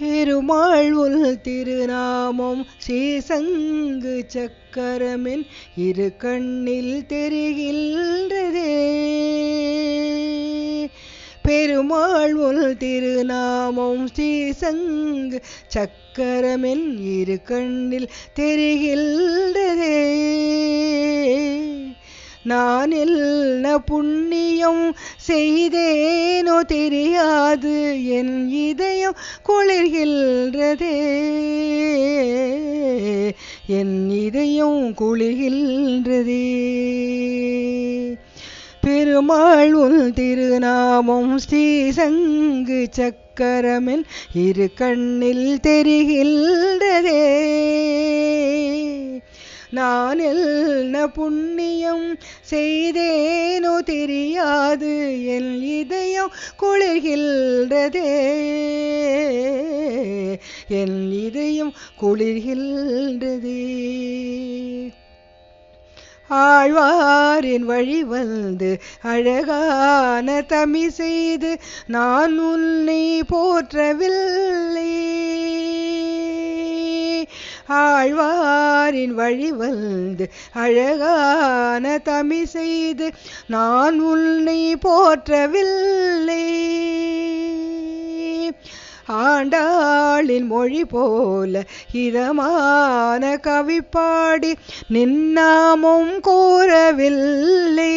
பெருமாள் உல் திருநாமம் ஸ்ரீசங்கு சக்கரமின் இரு கண்ணில் தெரிகின்றதே. பெருமாள் உல் திருநாமம் ஸ்ரீசங்கு சக்கரமின் இரு கண்ணில் தெரிகின்றதே. நான் என்ன புண்ணியம் செய்தேனோ தெரியாது. என் இதயம் குளிர்கின்றதே. என் இதயம் குளிர்கின்றதே. பெருமாள் உன் திருநாமம் ஸ்ரீசங்கு சக்கரமென் இரு கண்ணில் தெரிகின்றதே. நான் என்ன புண்ணியம் செய்தேனோ தெரியாது என் இதயம் குளிர்கின்றதே. என் இதயம் குளிர்கின்றதே. ஆழ்வாரின் வழி வந்து அழகான தமி செய்து நான் உன்னை போற்றவில்லை. ஆழ்வாரின் வழி வந்து அழகான தமி செய்து நான் உன்னை போற்றவில்லை. ஆண்டாளின் மொழி போல இதமான கவிப்பாடி நின்னாமும் கூறவில்லை.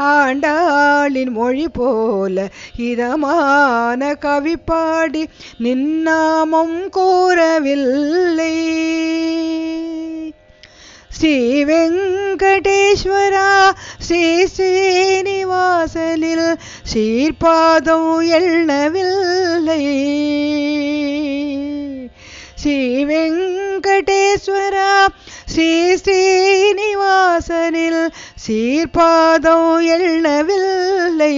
ஆண்டாளின் மொழி போல இதமான கவிப்பாடி நின்னாமம் கூறவில்லை. ஸ்ரீ வெங்கடேஸ்வரா ஸ்ரீ ஸ்ரீனிவாசலில் சீர்பாதம் எழவில்லை ஸ்ரீ வெங்கடேஸ்வரா ஸ்ரீ ஸ்ரீனிவாசனில் சீர்பாதம் எண்ணவில்லை.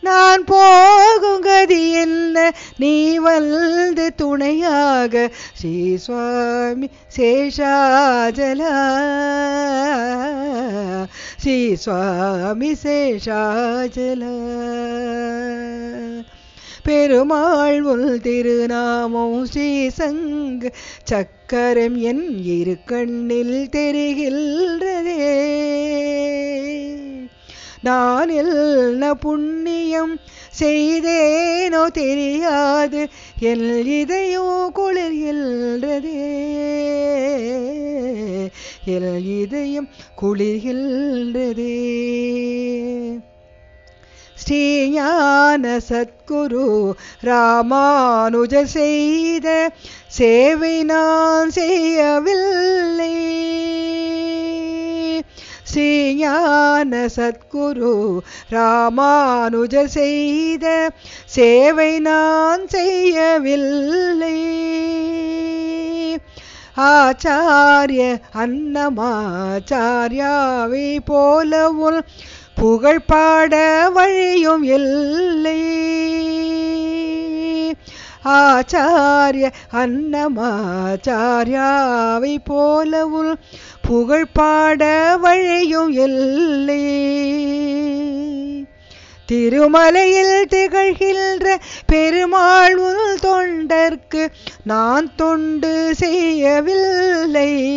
நான் போகும் கதி என்ன? நீ வந்து துணையாக ஸ்ரீ சுவாமி சேஷாஜலா. ஸ்ரீ சுவாமி சேஷாஜலா. பெருமாள் உள் திருநாமம் ஸ்ரீசங்கு சக்கரம் என் இரு கண்ணில் தெரிகின்றதே. நான் என்ன புண்ணியம் செய்தேனோ தெரியாது என் இதையோ குளிர்கின்றதே. எல் இதயம் குளிர்கின்றதே. ஸ்ரீஞான சத்குரு ராமானுஜ செய்த சேவை நான் செய்யவில்லை. ஸ்ரீஞான சத்குரு ராமானுஜ செய்த சேவை நான் செய்யவில்லை. ஆச்சாரிய அன்னமாச்சாரியாவை போலவும் பாட வழியும் இல்லை. ஆச்சாரிய அன்னமாச்சாரியாவை போலவும் புகழ் பாட வழியும் இல்லை. திருமலையில் திகழ்கின்ற பெருமாள் உள் தொண்டர்க்கு நான் தொண்டு செய்யவில்லை.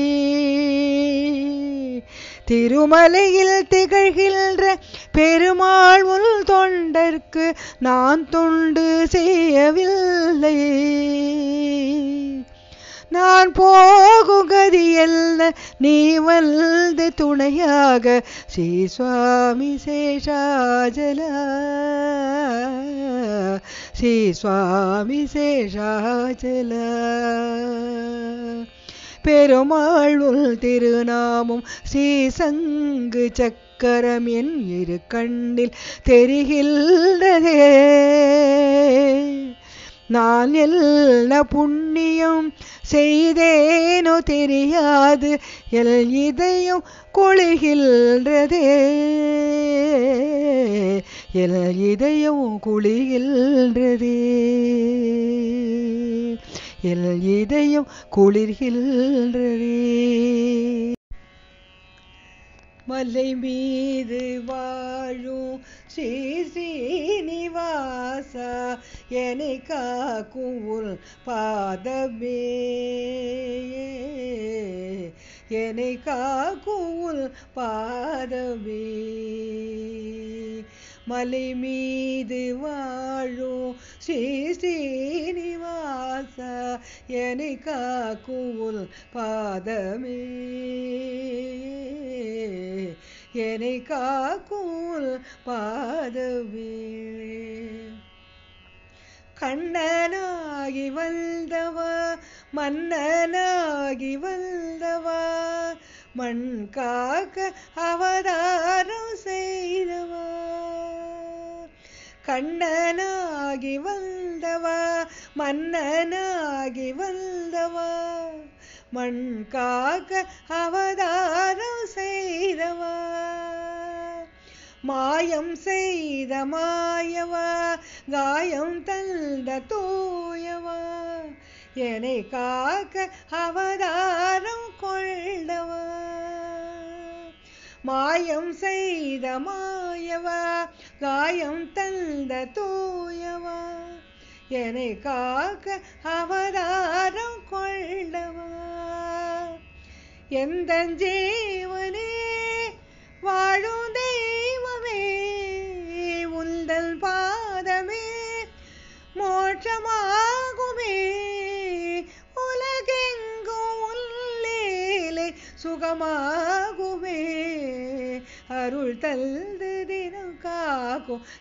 திருமலையில் திகழ்கின்ற பெருமாள் உள் தொண்டர்க்கு நான் தொண்டு செய்யவில்லை. நான் போகும் கதியல்ல நீ வந்து துணையாக ஸ்ரீ சுவாமி சேஷாஜலா. ஸ்ரீ சுவாமி சேஷாஜலா. பெருமாள் உள் திருநாமம் ஸ்ரீசங்கு சக்கரம் என் இரு கண்ணில் தெரிகின்றதே. நான் என்ன புண்ணியம் செய்தேனோ தெரியாது எல் இதயம் குளிர்கின்றதே எல் இதயம் குளிகின்றதே. எல் இதயம் குளிர்கின்றதே. மலை மீது வாழும் ஸ்ரீ ஸ்ரீனிவாசா என்னை காக்கும் உன் பாதமே. என்னை காக்கும் உன் பாதமே. மலை மீது வாழும் ஸ்ரீ ஸ்ரீனிவாச என்னை காக்கும் உன் பாதமே. என்னை காக்கும் பாதமே. கண்ணனாகி வந்தவா மன்னனாகி வந்தவா மண் காக்க அவதாரம் செய்தவா. கண்ணனா மன்னனாகி வந்தவா மன்னனாகி வந்தவா. மண் காக்க அவதாரம் செய்தவா. மாயம் செய்த மாயவா காயம் தந்த தூயவா. என்னை காக்க அவதாரம் கொள்ளவா மாயம் செய்த மாயவா காயம் தந்த தூயவா என்னை காக்க அவதாரம் கொள்ளவா. எந்த ஜீவன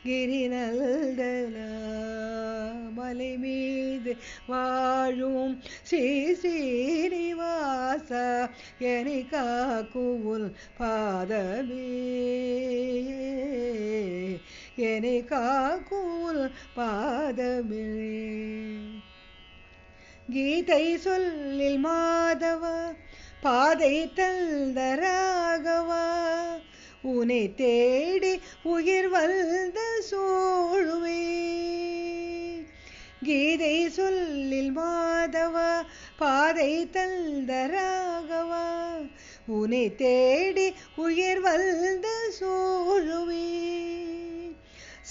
கிரி நல்ல மலை மீது வாழும் ஸ்ரீ ஸ்ரீனிவாச எனி காக்குவுல் பாதமே. எனி காக்குவுல் பாதமே. கீதை சொல்லில் மாதவ பாதை தந்த ராகவா உனை தேடி உயிர் வந்து சோழுவே. கீதை சொல்லில் மாதவா பாதை தந்த ராகவா. உனை தேடி உயிர் வந்து சோழுவே.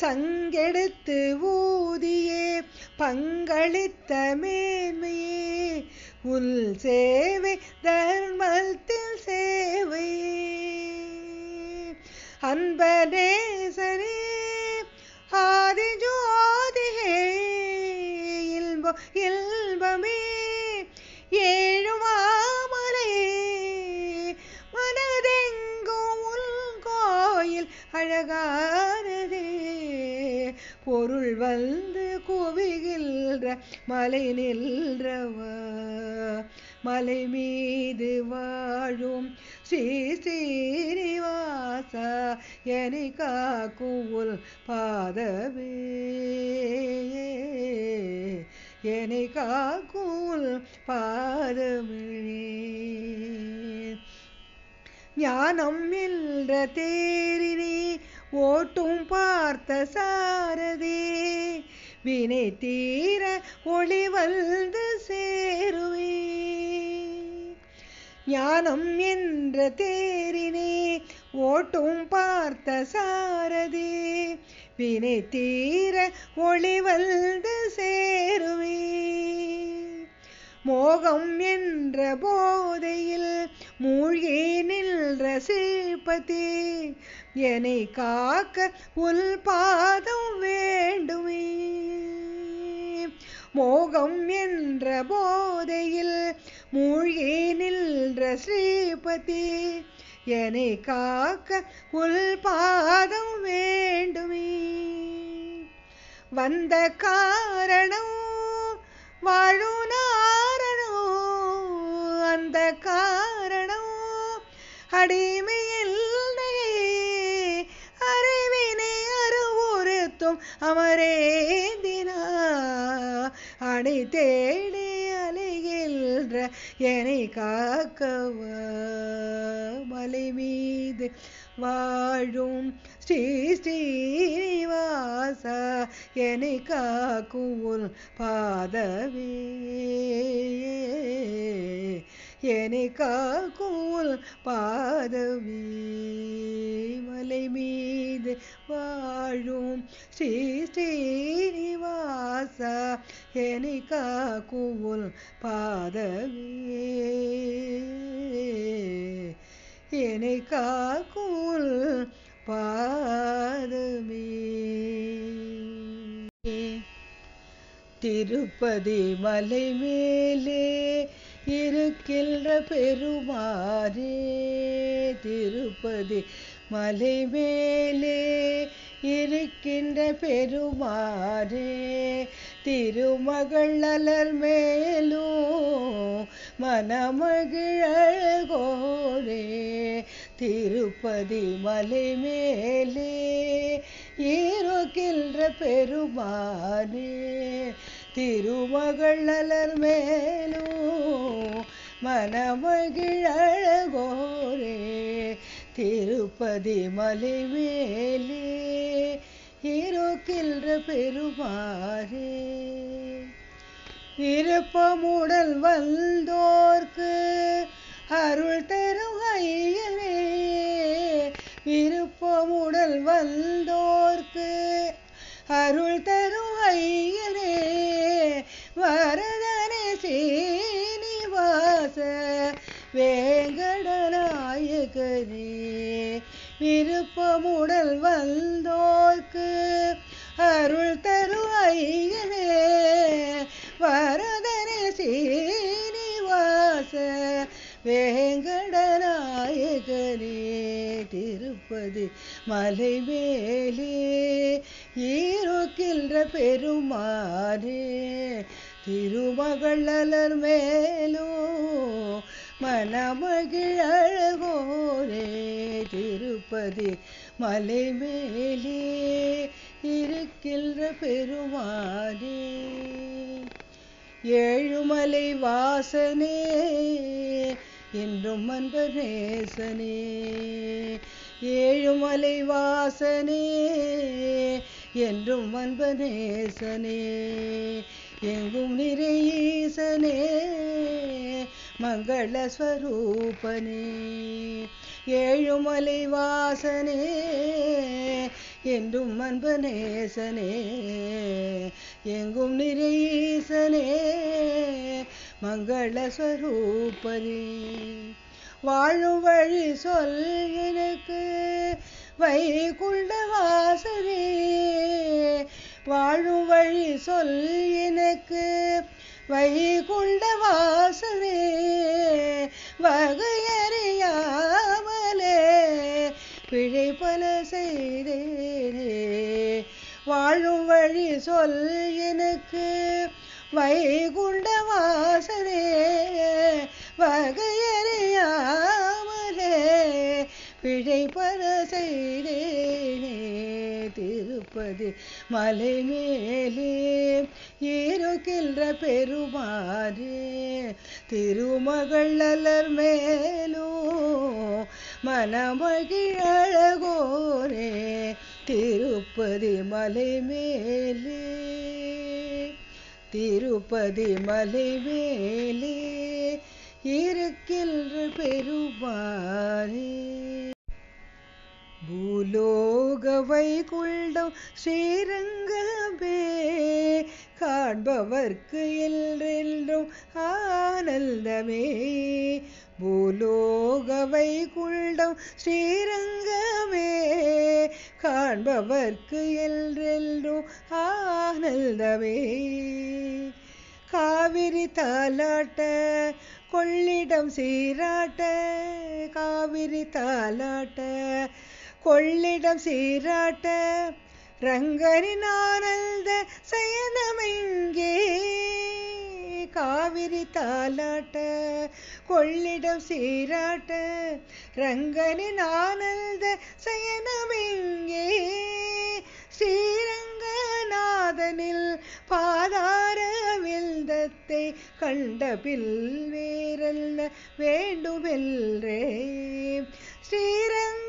சங்கெடுத்து ஊதியே பங்களித்த மேன்மையே. உள் சேவை தர்மத்தில் சேவையே. அன்பதேசரே ஆதி ஜோதியே இல்ப இல்பமே ஏழுமாமலே மனதெங்கும் உள் கோயில் அழகானதே பொருள் வந்து குவிகின்ற மலை நின்றவ மலை மீ பாதவே. என்னை காக்கும் உள் பாதமே ஞானம் என்ற தேரினே ஓட்டும் பார்த்த சாரதே. வினை தீர ஒளி வந்து சேருவே. ஞானம் என்ற தேரினே ஓட்டும் பார்த்த சாரதி. வினை தீர ஒளி வந்து சேருவே மோகம் என்ற போதையில் மூழ்கி நின்ற சீபதி என்னை காக்க உல் பாதம் வேண்டுமே. மோகம் என்ற போதையில் மூழ்கி நின்ற ஸ்ரீபதி என்னை காக்க உல் பாதம் வேண்டுமே. வந்த காரணம் வாழும் வாழுனாரணோ அந்த காரணம் அடிமையில் அறிவினை அருவுறுத்தும் அமரேந்தினா அணை தேடி அலைகின்ற என்னை காக்கவா. மலை மீது வாழும் ஸ்ரீ ஸ்ரீவாச என்னை காக்கும் பாதவே என்னை காக்கும் பாதவி மலை மீது வாழும் ஸ்ரீ ஸ்ரீனிவாசா வாசா என்னை காக்கும் உன் என்னை காக்கும் பாதமே திருப்பதி மலை மேலே இருக்கின்ற பெருமாறே திருப்பதி மலை மேலே இருக்கின்ற பெருமாறே திருமகள் அலர் மேலும் மனமகிழகோரே திருப்பதி மலை மேலே ஈரோக்கின்ற பெருமானே திருமகள் அலர் மேலும் மனமகிழகோரே திருப்பதி மலை மேலே ஈரோக்கின்ற பெருமாறே விருப்பமுடல் வந்தோர்க்கு அருள் தரும் ஐயனே. விருப்பமுடல் வந்தோர்க்கு அருள் தரும் ஐயனே. வரதனே சீனிவாச வேங்கடநாயகனே விருப்பமுடல் வந்தோர்க்கு அருள் தரும் ஐயனே. வரதனே சீனிவாச வேங்கடநாயகனே திருப்பதி மலை மேலே ஈரோக்கின்ற பெருமானே திருமகள் அலர் மேலோ மனமகிழகோரே திருப்பதி மலை மேலே இருக்கின்ற பெருமானே. ஏழுமலை வாசனே என்றும் அன்பு நேசனே. ஏழுமலை வாசனே என்றும் அன்பு நேசனே. எங்கும் நிறையீசனே மங்களஸ்வரூபனே ஏழுமலை வாசனே என்றும் அன்பு நேசனே. எங்கும் நிறையீசனே மங்களஸ்வரூபனே வாழும் வழி சொல் எனக்கு வைகுண்ட வாசனே. வாழும் வழி சொல் எனக்கு வைகுண்ட வாசனே. வழி சொல் எனக்கு. வைகுண்ட வாசனே வகையறியாமலே பிழை பல செய்தேனே திருப்பதி மலை மேலே இருக்கின்ற பெருமாறே திருமகள் அலர் மேலோ மனமகிழகோரே திருப்பதி மலை மேலே திருப்பதி மலை மேலே இருக்கின்ற பெருமாறே பூலோக வைகுண்டம் ஸ்ரீரங்கமே காண்பவர்க்கு என்றென்றும் ஆனந்தமே. பூலோகவை வைகுண்டம் ஸ்ரீரங்கமே காண்பவர்க்கு என்றென்றும் ஆனந்தமே. காவிரி தாலாட்ட கொள்ளிடம் சீராட்ட காவிரி தாலாட்ட கொள்ளிடம் சீராட்ட ரங்கரின் ஆனந்த சயனமெங்கே காவிரி தாலாட்ட கொள்ளிடம் சீராட்ட ரங்கனின் ஆனந்த சயனமிங்கே. ஸ்ரீரங்கநாதனில் பாதார விந்தத்தை கண்டபில் வேறல்ல வேண்டுமெல்றே ஸ்ரீரங்கநாதனில்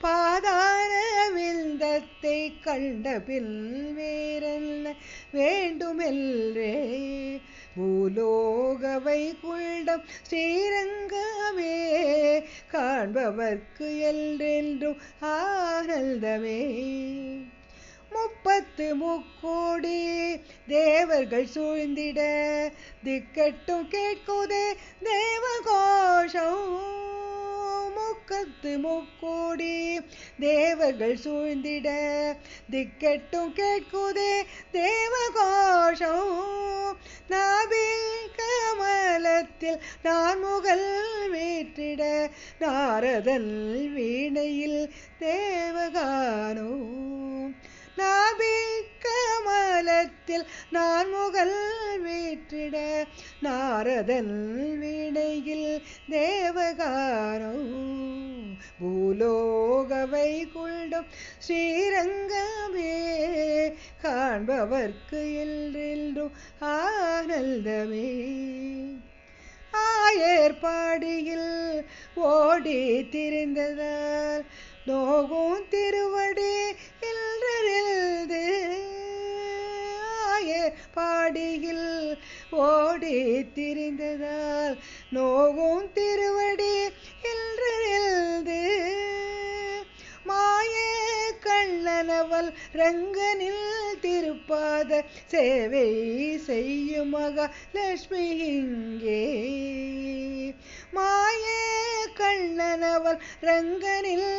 பாதார விந்தத்தை கண்டபில் வேறல்ல வேண்டுமெல்றே பூலோக வைகுண்டம் ஸ்ரீரங்கமே காண்பவர்க்கு என்றென்றும் ஆனந்தமே. முப்பத்து முக்கோடி தேவர்கள் சூழ்ந்திட திக்கட்டும் கேட்குதே தேவகோஷம். முக்கத்து முக்கோடி தேவர்கள் சூழ்ந்திட திக்கட்டும் கேட்குதே தேவகோஷம். நாவில் கமலத்தில் நான் முகல் வீற்றிட நாரதன் வீணையில் தேவகானோ நாவில் கமலத்தில் நான் முகல் வீற்றிட நாரதன் வீணையில் தேவகாரோ பூலோகவை வைகுண்டம் ஸ்ரீரங்கமே காண்பவர்க்கு எல்லென்றும் ஆனந்தமே. ஆயர்பாடியில் ஓடி திரிந்ததால் நோகும் திருவடி பாடியில் ஓடி திரிந்ததால் நோகும் திருவடி இல்லறில்து மாய கண்ணனவள் ரங்கனில் திருப்பாத சேவை செய்யும் மகாலட்சுமி இங்கே. மாய கண்ணனவள் ரங்கனில்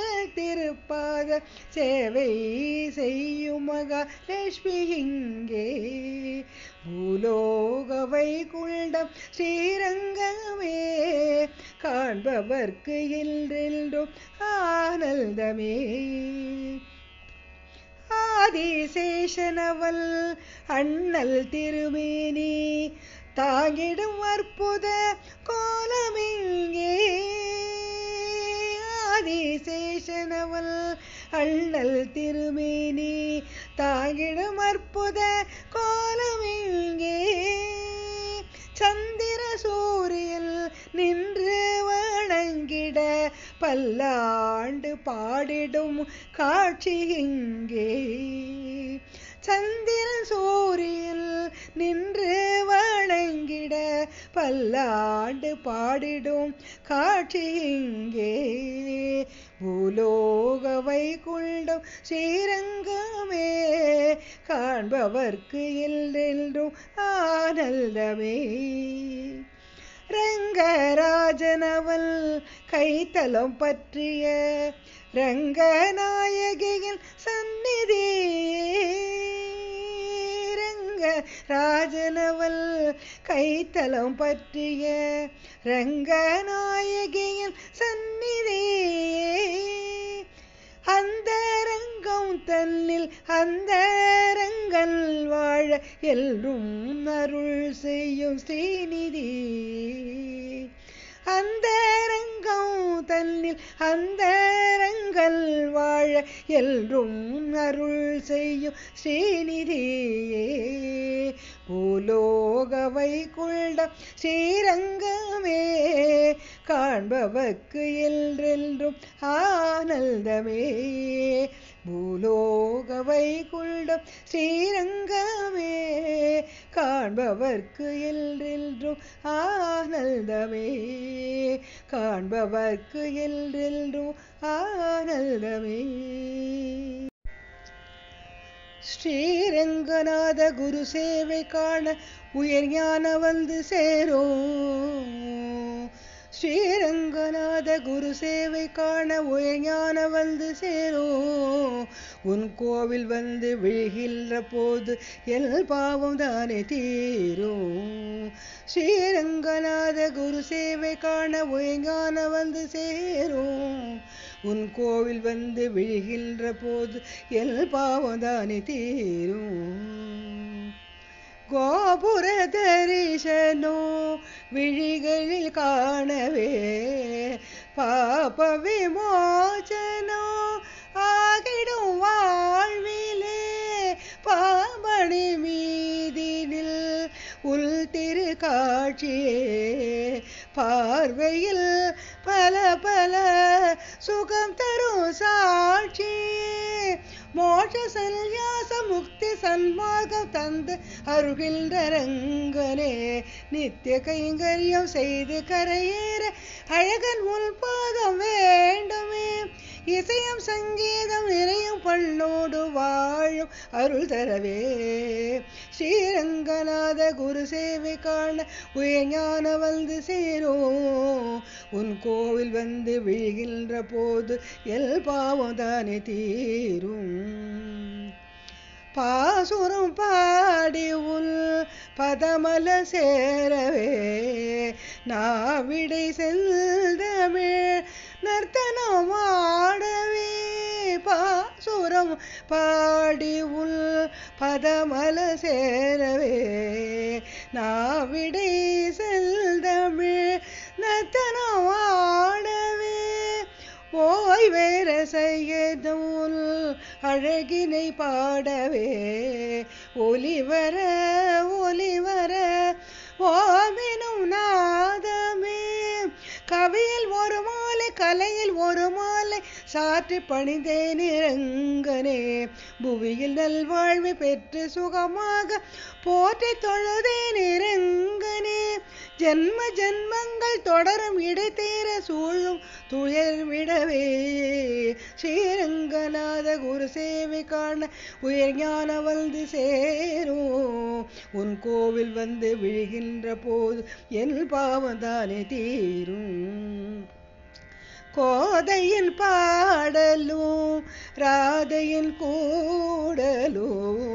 திருப்பாத சேவை செய்யுமக. லட்சுமி இங்கே. பூலோக வைகுண்டம் ஸ்ரீரங்கமே. காண்பவர்க்கு இன்றெல்லும் ஆனந்தமே. ஆதிசேஷனவல் அண்ணல் திருமேனி தாங்கிடும் அற்புத கோலமிங்கே. ஆதிசேஷனவல் அண்ணல் திருமேனி தாங்கிடும் அற்புத கோலமிங்கே சந்திர சூரியல் நின்று வணங்கிட பல்லாண்டு பாடிடும் காட்சி இங்கே. சந்திர சூரியன் நின்று வணங்கிட பல்லாண்டு பாடிடும் காட்சி இங்கே. பூலோக வைகுண்டம் ஸ்ரீரங்கமே காண்பவர்க்கு எல்லென்றும் ஆனந்தமே. ரங்கராஜனவல் கைத்தலம் பற்றிய ரங்கநாயகியின் சந்நிதியே ரங்க ராஜனவல் கைத்தலம் பற்றிய ரங்கநாயகியின் சந்நிதியே அந்த ரங்கம் தன்னில் அந்த ரங்கன் வாழ எல்லும் அருள் செய்யும் ஸ்ரீநிதி. அந்த தன்னில் அந்தரங்கள் வாழ எல்லும் அருள் செய்யும் ஸ்ரீநிதியே. பூலோக வைகுண்டம் ஸ்ரீரங்கமே காண்பவக்கு என்றென்றும் ஆனந்தமே. பூலோக வைகுண்டம் ஸ்ரீரங்கமே காண்பவர்க்கு என்றென்றும் ஆனந்தமே. காண்பவர்க்கு என்றென்றும் ஆனந்தமே. ஸ்ரீரங்கநாத குரு சேவை காண உயர் ஞான வந்து சேரும். ஸ்ரீரங்கநாத குரு சேவை காண உயர் வந்து சேரும் உன் கோவில் வந்து விழுகின்ற போது எல் பாவம் தானே தீரும் ஸ்ரீரங்கநாத குரு சேவை காண உயர் வந்து சேரும் உன் கோவில் வந்து விழுகின்ற போது எல் பாவம் தானே தீரும் கோபுர தரிசனோ விழிகளில் காணவே பாப விமோச்சனோ ஆகிடும் வாழ்விலே. பாபணி மீதினில் உள் திரு காட்சியே பார்வையில் பல பல சுகம் தரும் சாட்சியே. மோட்ச சந்நியாச முக்தி சன்மார்க்கம் தந்து அருகின்ற ரங்கனே நித்திய கைங்கரியம் செய்து கரையேற அழகன் உன் வேண்டுமே. இசையும் சங்கீதம் நிறையும் பண்ணோடு வாழும் அருள் தரவே. ஸ்ரீரங்கநாத குரு சேவை காண உயஞான வந்து சேரும் உன் கோவில் வந்து விழுகின்ற போது எல் பாவம் தானே தீரும். பாசுரம் பாடி உள் பதமல சேரவே. நாவிடை செல்தமிழ் நர்த்தனம் ஆடவே. பாசுரம் பாடி உள் பதமல சேரவே. நாவிடை செல்தமிழ் நர்த்தனம் ஆடவே. ஓய் வேற செய்யதும் அழகினை பாடவே. ஒலிவர ஒலிவர ஓமெனும் நாதமே. கவியில் ஒரு மாலை கலையில் ஒரு மாலை சாற்றி பணிந்தேன் இறங்கனே. புவியில் நல்வாழ்வு பெற்று சுகமாக போற்றி தொழுதேன் இறங்கனே. ஜென்ம ஜென்மங்கள் தொடரும் இடைத்தேர சூழும் துயர் விடவே ஸ்ரீரங்கநாத குரு சேவை காண உயர் ஞான வந்து சேரும். உன் கோவில் வந்து விழுகின்ற போது என் பாவம் தீரும். கோதையின் பாடலும் ராதையின் கூடலும்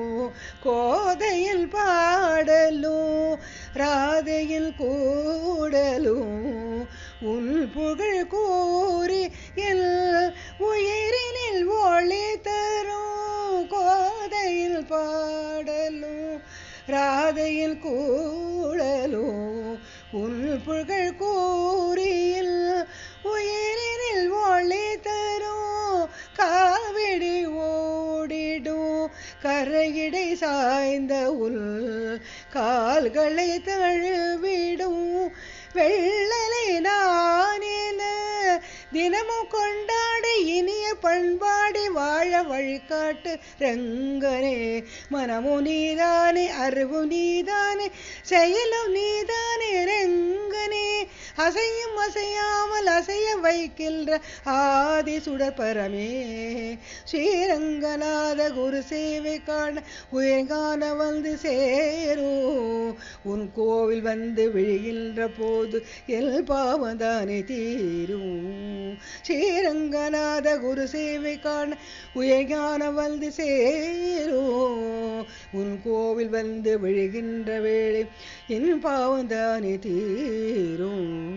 கோதையின் பாடலும் ராதையில் கூடலும் உன் புகழ் கூறி எல் உயிரினில் ஒளி தரும் கோதையில் பாடலும் ராதையில் கூடலும் உன் புகழ் கூறியில் உயிரினில் ஒளி தரும் காவிடி ஓடிடும் கரையிடை சாய்ந்த உள் கால்களை தழுவிடும். வெள்ளலை நானேன தினமும் கொண்டாட இனிய பண்பாடி வாழ வழிகாட்டு ரங்கனே. மனமும் நீதானே அறிவும் நீதானே செயலும் நீதானே ரங்கனே. அசையும் அசையாமல் அசைய வைக்கின்ற ஆதி சுடற்பரமே ஸ்ரீரங்கநாத குரு சேவை காண உயர்கான வந்து சேரோ. உன் கோவில் வந்து விழுகின்ற போது எல் பாவதானே தீரும். ஸ்ரீரங்கநாத குரு சேவை காண உயர்கான வந்து சேரோ. உன் கோவில் வந்து விழுகின்ற வேளை என் பாவந்தானே தீரும்.